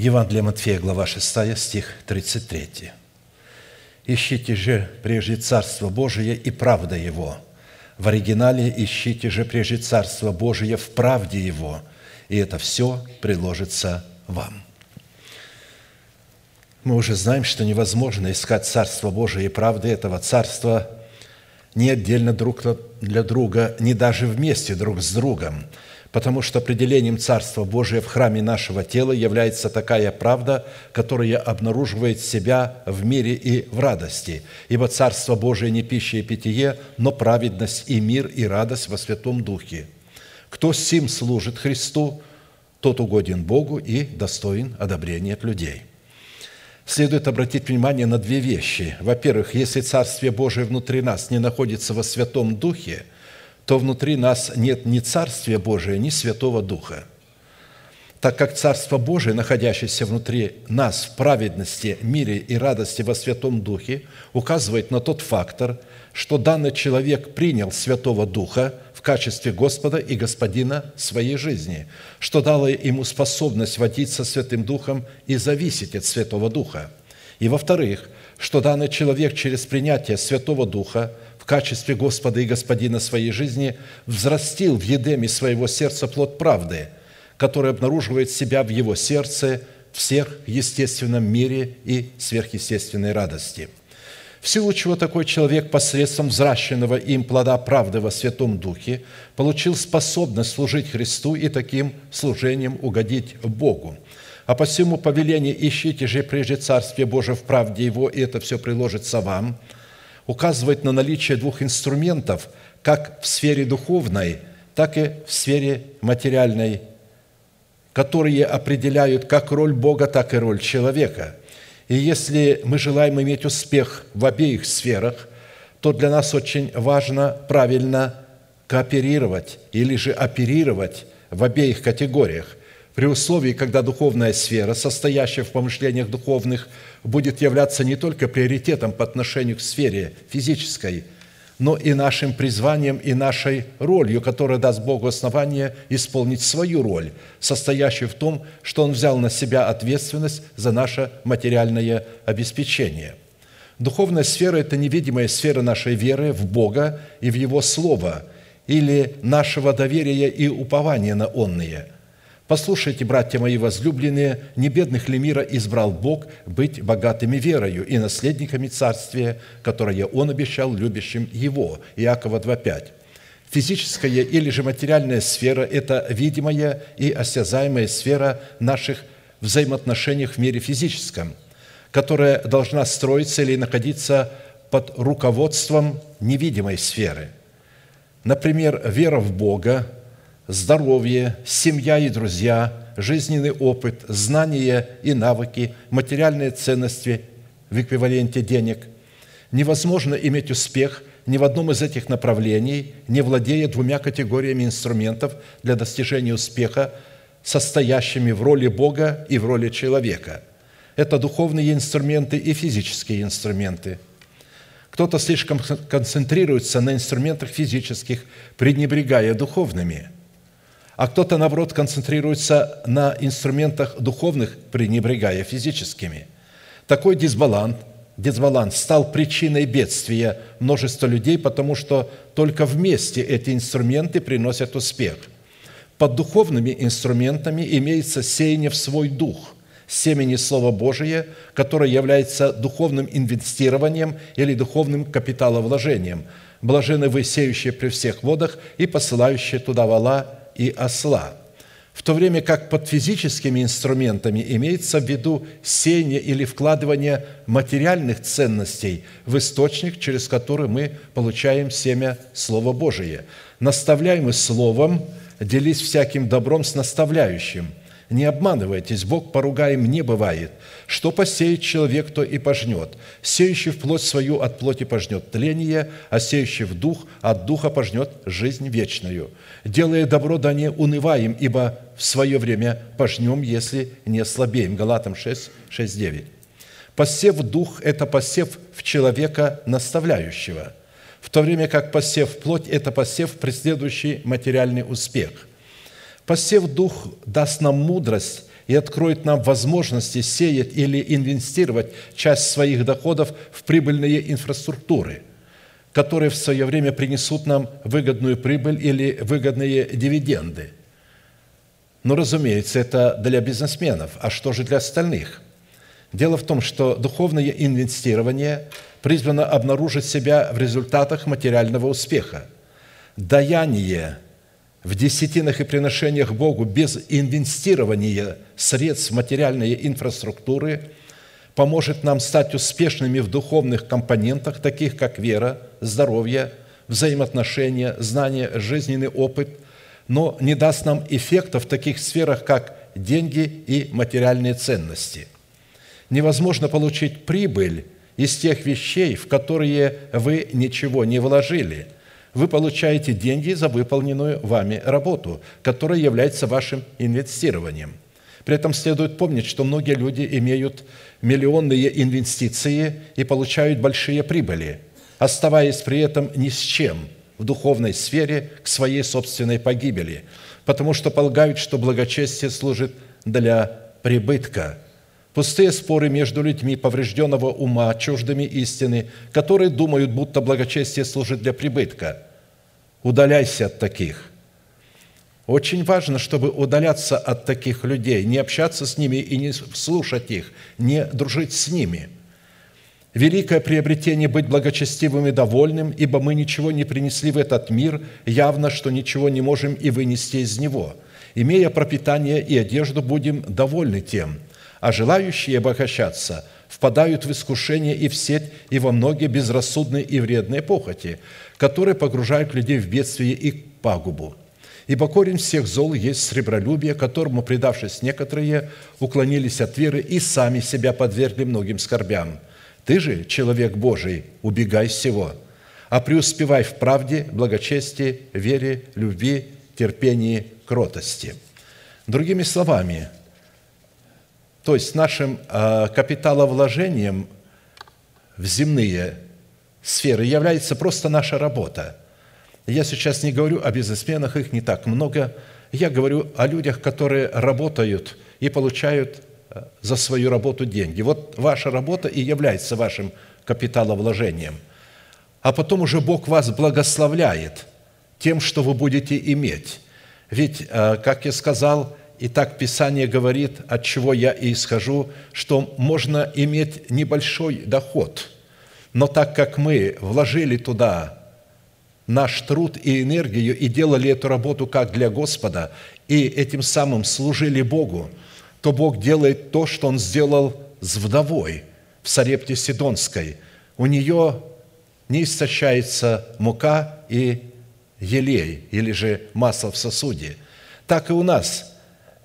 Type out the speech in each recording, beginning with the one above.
Евангелие Матфея, глава 6, стих 33. «Ищите же прежде Царство Божие и правда Его». В оригинале «Ищите же прежде Царство Божие в правде Его, и это все приложится вам». Мы уже знаем, что невозможно искать Царство Божие и правды этого Царства не отдельно друг для друга, не даже вместе друг с другом – потому что определением Царства Божия в храме нашего тела является такая правда, которая обнаруживает себя в мире и в радости. Ибо Царство Божие не пища и питье, но праведность и мир и радость во Святом Духе. Кто сим служит Христу, тот угоден Богу и достоин одобрения от людей. Следует обратить внимание на две вещи. Во-первых, если Царствие Божие внутри нас не находится во Святом Духе – то внутри нас нет ни Царствия Божия, ни Святого Духа. Так как Царство Божие, находящееся внутри нас в праведности, мире и радости во Святом Духе, указывает на тот фактор, что данный человек принял Святого Духа в качестве Господа и Господина своей жизни, что дало ему способность водиться Святым Духом и зависеть от Святого Духа. И во-вторых, что данный человек через принятие Святого Духа – качестве Господа и Господина своей жизни взрастил в едеме своего сердца плод правды, который обнаруживает себя в его сердце в сверхъестественном мире и сверхъестественной радости. В силу чего такой человек посредством взращенного им плода правды во Святом Духе получил способность служить Христу и таким служением угодить Богу. А по всему повелению ищите же прежде Царствие Божие в правде Его, и это все приложится вам – указывает на наличие двух инструментов, как в сфере духовной, так и в сфере материальной, которые определяют как роль Бога, так и роль человека. И если мы желаем иметь успех в обеих сферах, то для нас очень важно правильно кооперировать или же оперировать в обеих категориях при условии, когда духовная сфера, состоящая в помышлениях духовных, будет являться не только приоритетом по отношению к сфере физической, но и нашим призванием и нашей ролью, которая даст Богу основание исполнить свою роль, состоящую в том, что Он взял на себя ответственность за наше материальное обеспечение. Духовная сфера – это невидимая сфера нашей веры в Бога и в Его Слово, или нашего доверия и упования на онные – Послушайте, братья мои возлюбленные, не бедных ли мира избрал Бог быть богатыми верою и наследниками царствия, которое Он обещал любящим Его». Иакова 2,5. Физическая или же материальная сфера – это видимая и осязаемая сфера наших взаимоотношений в мире физическом, которая должна строиться или находиться под руководством невидимой сферы. Например, вера в Бога – здоровье, семья и друзья, жизненный опыт, знания и навыки, материальные ценности в эквиваленте денег. Невозможно иметь успех ни в одном из этих направлений, не владея двумя категориями инструментов для достижения успеха, состоящими в роли Бога и в роли человека. Это духовные инструменты и физические инструменты – кто-то слишком концентрируется на инструментах физических, пренебрегая духовными – а кто-то, наоборот, концентрируется на инструментах духовных, пренебрегая физическими. Такой дисбаланс, дисбаланс стал причиной бедствия множества людей, потому что только вместе эти инструменты приносят успех. Под духовными инструментами имеется сеяние в свой дух – семени Слова Божия, которое является духовным инвестированием или духовным капиталовложением. Блажены вы, сеющие при всех водах и посылающие туда вала и осла, в то время как под физическими инструментами имеется в виду сеяние или вкладывание материальных ценностей в источник, через который мы получаем семя Слова Божие. Наставляемый Словом, делись всяким добром с наставляющим – не обманывайтесь, Бог поругаем не бывает. Что посеет человек, то и пожнет. Сеющий в плоть свою от плоти пожнет тление, а сеющий в дух от духа пожнет жизнь вечную. Делая добро, да не унываем, ибо в свое время пожнем, если не слабеем. Галатам 6, 6, 9. Посев дух – это посев в человека наставляющего, в то время как посев плоть – это посев преследующий материальный успех – Посев Дух даст нам мудрость и откроет нам возможности сеять или инвестировать часть своих доходов в прибыльные инфраструктуры, которые в свое время принесут нам выгодную прибыль или выгодные дивиденды. Но, разумеется, это для бизнесменов. А что же для остальных? Дело в том, что духовное инвестирование призвано обнаружить себя в результатах материального успеха. Даяние – в десятинах и приношениях Богу без инвестирования средств материальной инфраструктуры поможет нам стать успешными в духовных компонентах, таких как вера, здоровье, взаимоотношения, знания, жизненный опыт, но не даст нам эффекта в таких сферах, как деньги и материальные ценности. Невозможно получить прибыль из тех вещей, в которые вы ничего не вложили – вы получаете деньги за выполненную вами работу, которая является вашим инвестированием. При этом следует помнить, что многие люди имеют миллионные инвестиции и получают большие прибыли, оставаясь при этом ни с чем в духовной сфере к своей собственной погибели, потому что полагают, что благочестие служит для прибытка – Пустые споры между людьми поврежденного ума, чуждыми истины, которые думают, будто благочестие служит для прибытка. Удаляйся от таких. Очень важно, чтобы удаляться от таких людей, не общаться с ними и не слушать их, не дружить с ними. Великое приобретение быть благочестивым и довольным, ибо мы ничего не принесли в этот мир, явно, что ничего не можем и вынести из него. Имея пропитание и одежду, будем довольны тем – а желающие обогащаться впадают в искушение и в сеть, и во многие безрассудные и вредные похоти, которые погружают людей в бедствие и пагубу. Ибо корень всех зол есть сребролюбие, которому, предавшись некоторые, уклонились от веры и сами себя подвергли многим скорбям. Ты же, человек Божий, убегай всего, а преуспевай в правде, благочестии, вере, любви, терпении, кротости». Другими словами – то есть нашим а, капиталовложением в земные сферы является просто наша работа. Я сейчас не говорю о бизнесменах, их не так много. Я говорю о людях, которые работают и получают а, за свою работу деньги. Вот ваша работа и является вашим капиталовложением. А потом уже Бог вас благословляет тем, что вы будете иметь. Ведь, а, как я сказал, и так Писание говорит, от чего я и исхожу, что можно иметь небольшой доход, но так как мы вложили туда наш труд и энергию и делали эту работу как для Господа, и этим самым служили Богу, то Бог делает то, что Он сделал с вдовой в Сарепте Сидонской. У нее не истощается мука и елей, или же масло в сосуде. Так и у нас –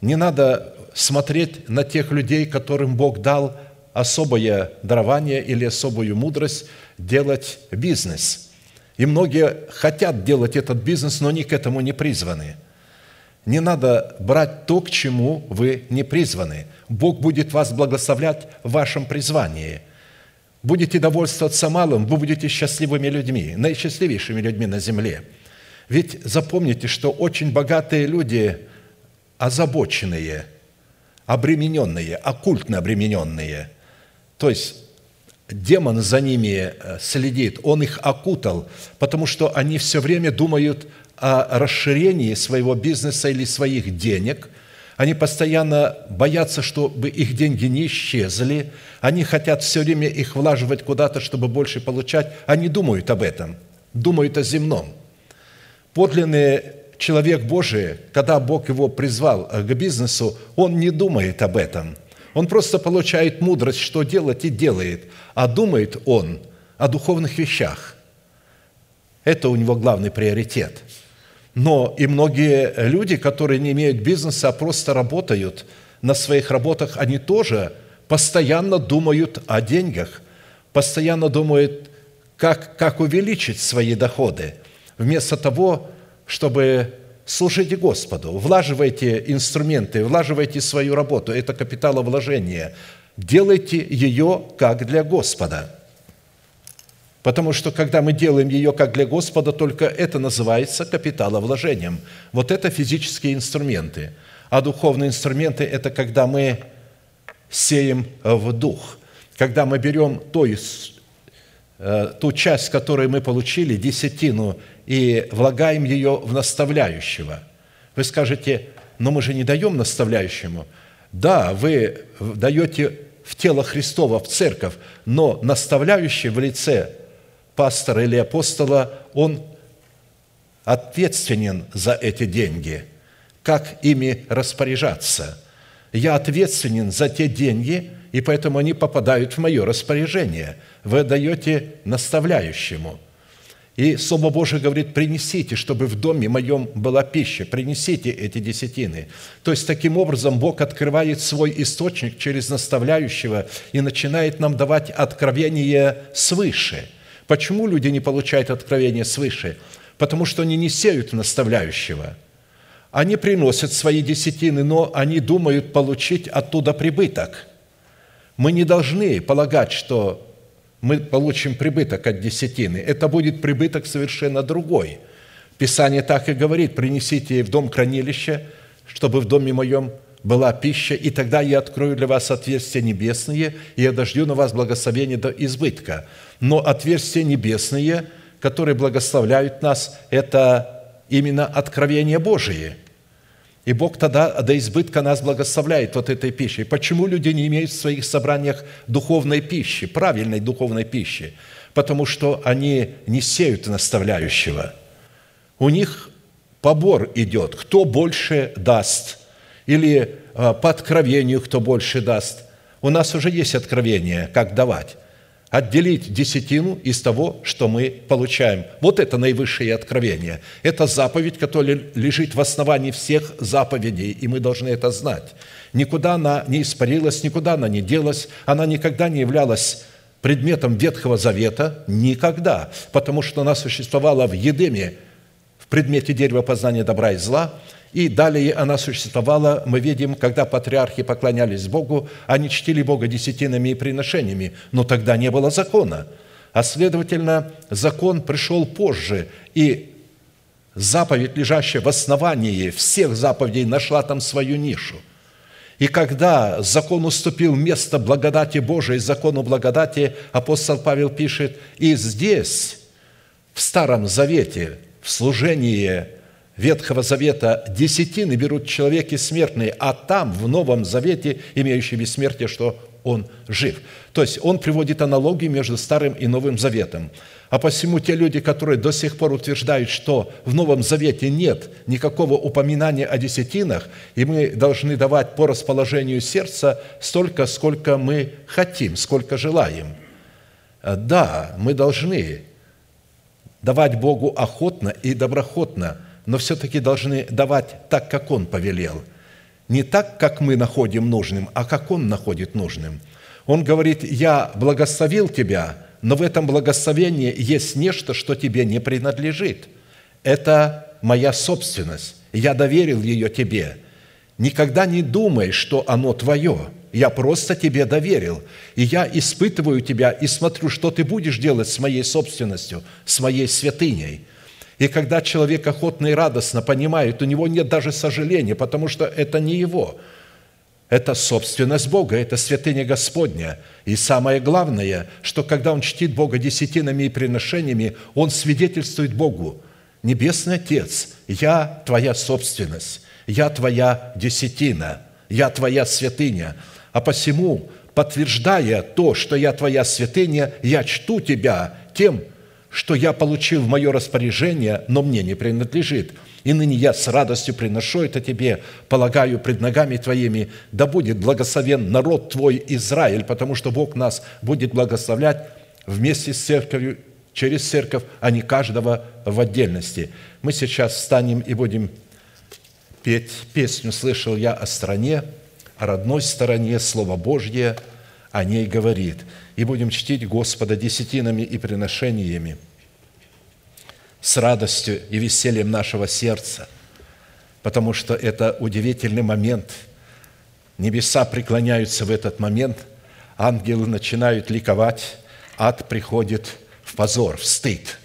не надо смотреть на тех людей, которым Бог дал особое дарование или особую мудрость делать бизнес. И многие хотят делать этот бизнес, но они к этому не призваны. Не надо брать то, к чему вы не призваны. Бог будет вас благословлять в вашем призвании. Будете довольствоваться малым, вы будете счастливыми людьми, наисчастливейшими людьми на земле. Ведь запомните, что очень богатые люди – озабоченные, обремененные, оккультно обремененные. То есть демон за ними э, следит, он их окутал, потому что они все время думают о расширении своего бизнеса или своих денег. Они постоянно боятся, чтобы их деньги не исчезли. Они хотят все время их влаживать куда-то, чтобы больше получать. Они думают об этом, думают о земном. Подлинные человек Божий, когда Бог его призвал э, к бизнесу, он не думает об этом. Он просто получает мудрость, что делать, и делает. А думает он о духовных вещах. Это у него главный приоритет. Но и многие люди, которые не имеют бизнеса, а просто работают на своих работах, они тоже постоянно думают о деньгах, постоянно думают, как, как увеличить свои доходы, вместо того, чтобы служите Господу, влаживайте инструменты, влаживайте свою работу, это капиталовложение, делайте ее как для Господа. Потому что когда мы делаем ее как для Господа, только это называется капиталовложением. Вот это физические инструменты. А духовные инструменты – это когда мы сеем в дух, когда мы берем то э, ту часть, которую мы получили, десятину, и влагаем ее в наставляющего. Вы скажете, но мы же не даем наставляющему. Да, вы даете в тело Христова, в церковь, но наставляющий в лице пастора или апостола, он ответственен за эти деньги, как ими распоряжаться. Я ответственен за те деньги, и поэтому они попадают в мое распоряжение. Вы даете наставляющему – и Слово Божие говорит, принесите, чтобы в доме моем была пища, принесите эти десятины. То есть, таким образом, Бог открывает свой источник через наставляющего и начинает нам давать откровение свыше. Почему люди не получают откровение свыше? Потому что они не сеют наставляющего. Они приносят свои десятины, но они думают получить оттуда прибыток. Мы не должны полагать, что мы получим прибыток от десятины. Это будет прибыток совершенно другой. Писание так и говорит, принесите в дом хранилище, чтобы в доме моем была пища, и тогда я открою для вас отверстия небесные, и я дождю на вас благословение до избытка. Но отверстия небесные, которые благословляют нас, это именно откровение Божие – и Бог тогда до избытка нас благословляет вот этой пищей. Почему люди не имеют в своих собраниях духовной пищи, правильной духовной пищи? Потому что они не сеют наставляющего. У них побор идет, кто больше даст, или а, по откровению кто больше даст. У нас уже есть откровение, как давать отделить десятину из того, что мы получаем. Вот это наивысшее откровение. Это заповедь, которая лежит в основании всех заповедей, и мы должны это знать. Никуда она не испарилась, никуда она не делась, она никогда не являлась предметом Ветхого Завета, никогда, потому что она существовала в Едеме, в предмете дерева познания добра и зла – и далее она существовала, мы видим, когда патриархи поклонялись Богу, они чтили Бога десятинами и приношениями, но тогда не было закона. А следовательно, закон пришел позже, и заповедь, лежащая в основании всех заповедей, нашла там свою нишу. И когда закон уступил место благодати Божией, закону благодати, апостол Павел пишет, и здесь, в Старом Завете, в служении Ветхого Завета десятины берут человеки смертные, а там, в Новом Завете, имеющий бессмертие, что он жив. То есть он приводит аналогию между Старым и Новым Заветом. А посему те люди, которые до сих пор утверждают, что в Новом Завете нет никакого упоминания о десятинах, и мы должны давать по расположению сердца столько, сколько мы хотим, сколько желаем. Да, мы должны давать Богу охотно и доброхотно – но все-таки должны давать так, как Он повелел. Не так, как мы находим нужным, а как Он находит нужным. Он говорит, я благословил тебя, но в этом благословении есть нечто, что тебе не принадлежит. Это моя собственность. Я доверил ее тебе. Никогда не думай, что оно твое. Я просто тебе доверил. И я испытываю тебя и смотрю, что ты будешь делать с моей собственностью, с моей святыней – и когда человек охотно и радостно понимает, у него нет даже сожаления, потому что это не его. Это собственность Бога, это святыня Господня. И самое главное, что когда он чтит Бога десятинами и приношениями, он свидетельствует Богу, «Небесный Отец, я Твоя собственность, я Твоя десятина, я Твоя святыня». А посему, подтверждая то, что я Твоя святыня, я чту Тебя тем, что я получил в мое распоряжение, но мне не принадлежит. И ныне я с радостью приношу это тебе, полагаю пред ногами твоими, да будет благословен народ твой Израиль, потому что Бог нас будет благословлять вместе с церковью, через церковь, а не каждого в отдельности. Мы сейчас встанем и будем петь песню «Слышал я о стране», о родной стороне, Слово Божье о ней говорит – и будем чтить Господа десятинами и приношениями с радостью и весельем нашего сердца, потому что это удивительный момент. Небеса преклоняются в этот момент, ангелы начинают ликовать, ад приходит в позор, в стыд,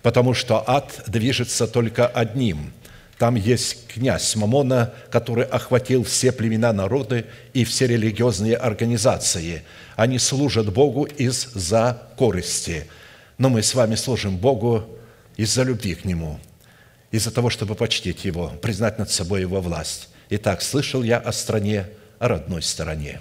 потому что ад движется только одним – Там есть князь Мамона, который охватил все племена народы и все религиозные организации. Они служат Богу из-за корысти. Но мы с вами служим Богу из-за любви к Нему, из-за того, чтобы почтить Его, признать над собой Его власть. Итак, слышал я о стране, о родной стороне.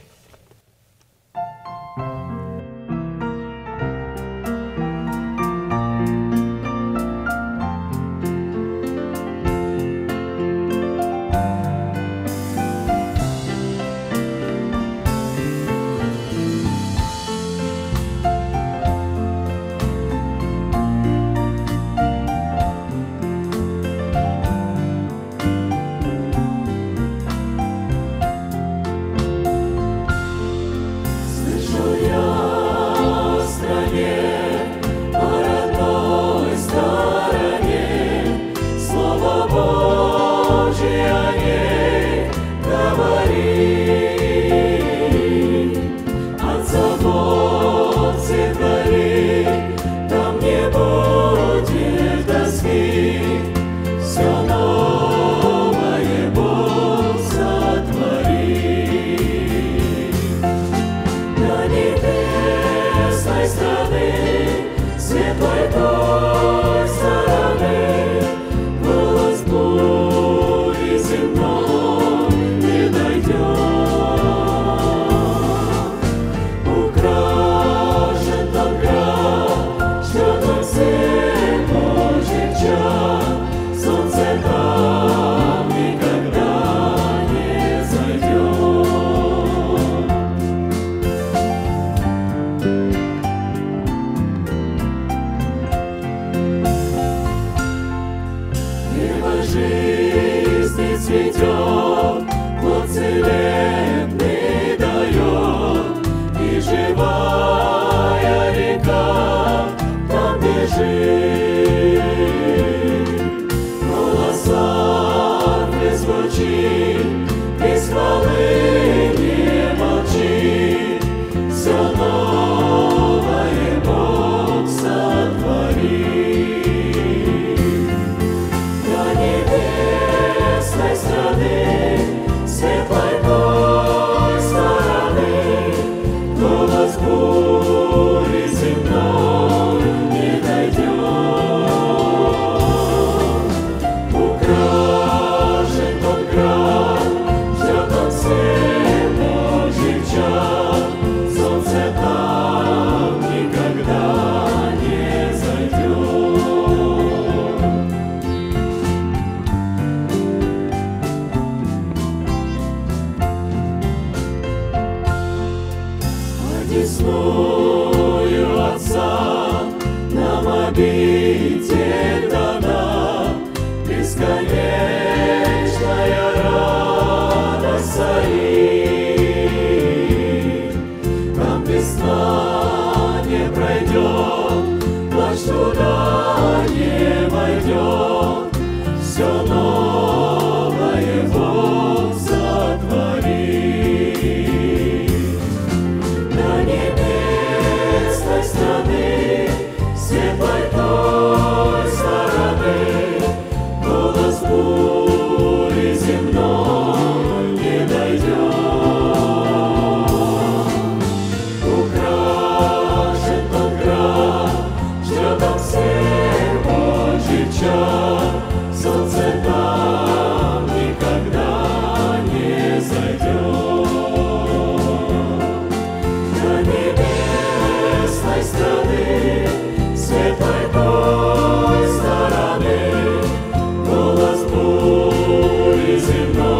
ensinou.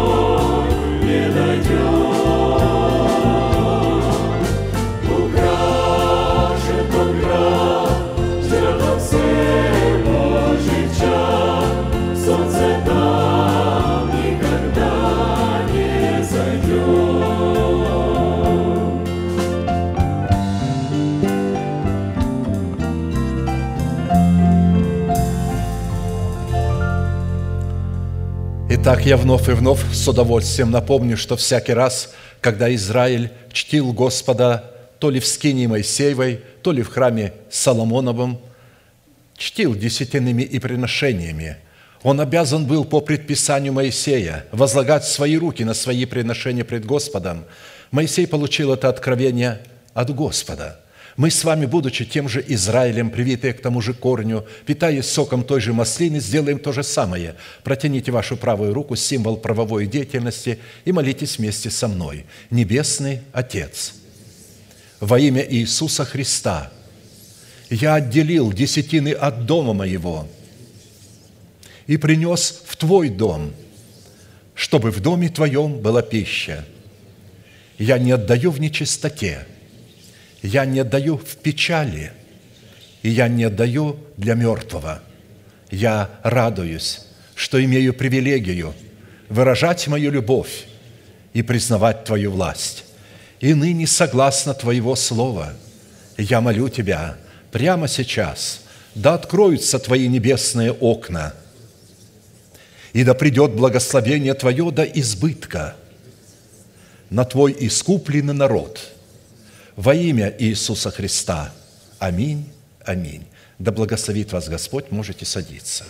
Я вновь и вновь с удовольствием напомню, что всякий раз, когда Израиль чтил Господа то ли в скине Моисеевой, то ли в храме Соломоновом, чтил десятинными и приношениями, Он обязан был по предписанию Моисея возлагать свои руки на свои приношения пред Господом. Моисей получил это откровение от Господа – мы с вами, будучи тем же Израилем, привитые к тому же корню, питаясь соком той же маслины, сделаем то же самое. Протяните вашу правую руку, символ правовой деятельности, и молитесь вместе со мной. Небесный Отец, во имя Иисуса Христа, я отделил десятины от дома моего и принес в Твой дом, чтобы в доме Твоем была пища. Я не отдаю в нечистоте – я не даю в печали, и я не даю для мертвого. Я радуюсь, что имею привилегию выражать мою любовь и признавать Твою власть. И ныне, согласно Твоего Слова, я молю Тебя прямо сейчас, да откроются Твои небесные окна, и да придет благословение Твое до избытка на Твой искупленный народ – во имя Иисуса Христа. Аминь, аминь. Да благословит вас Господь, можете садиться.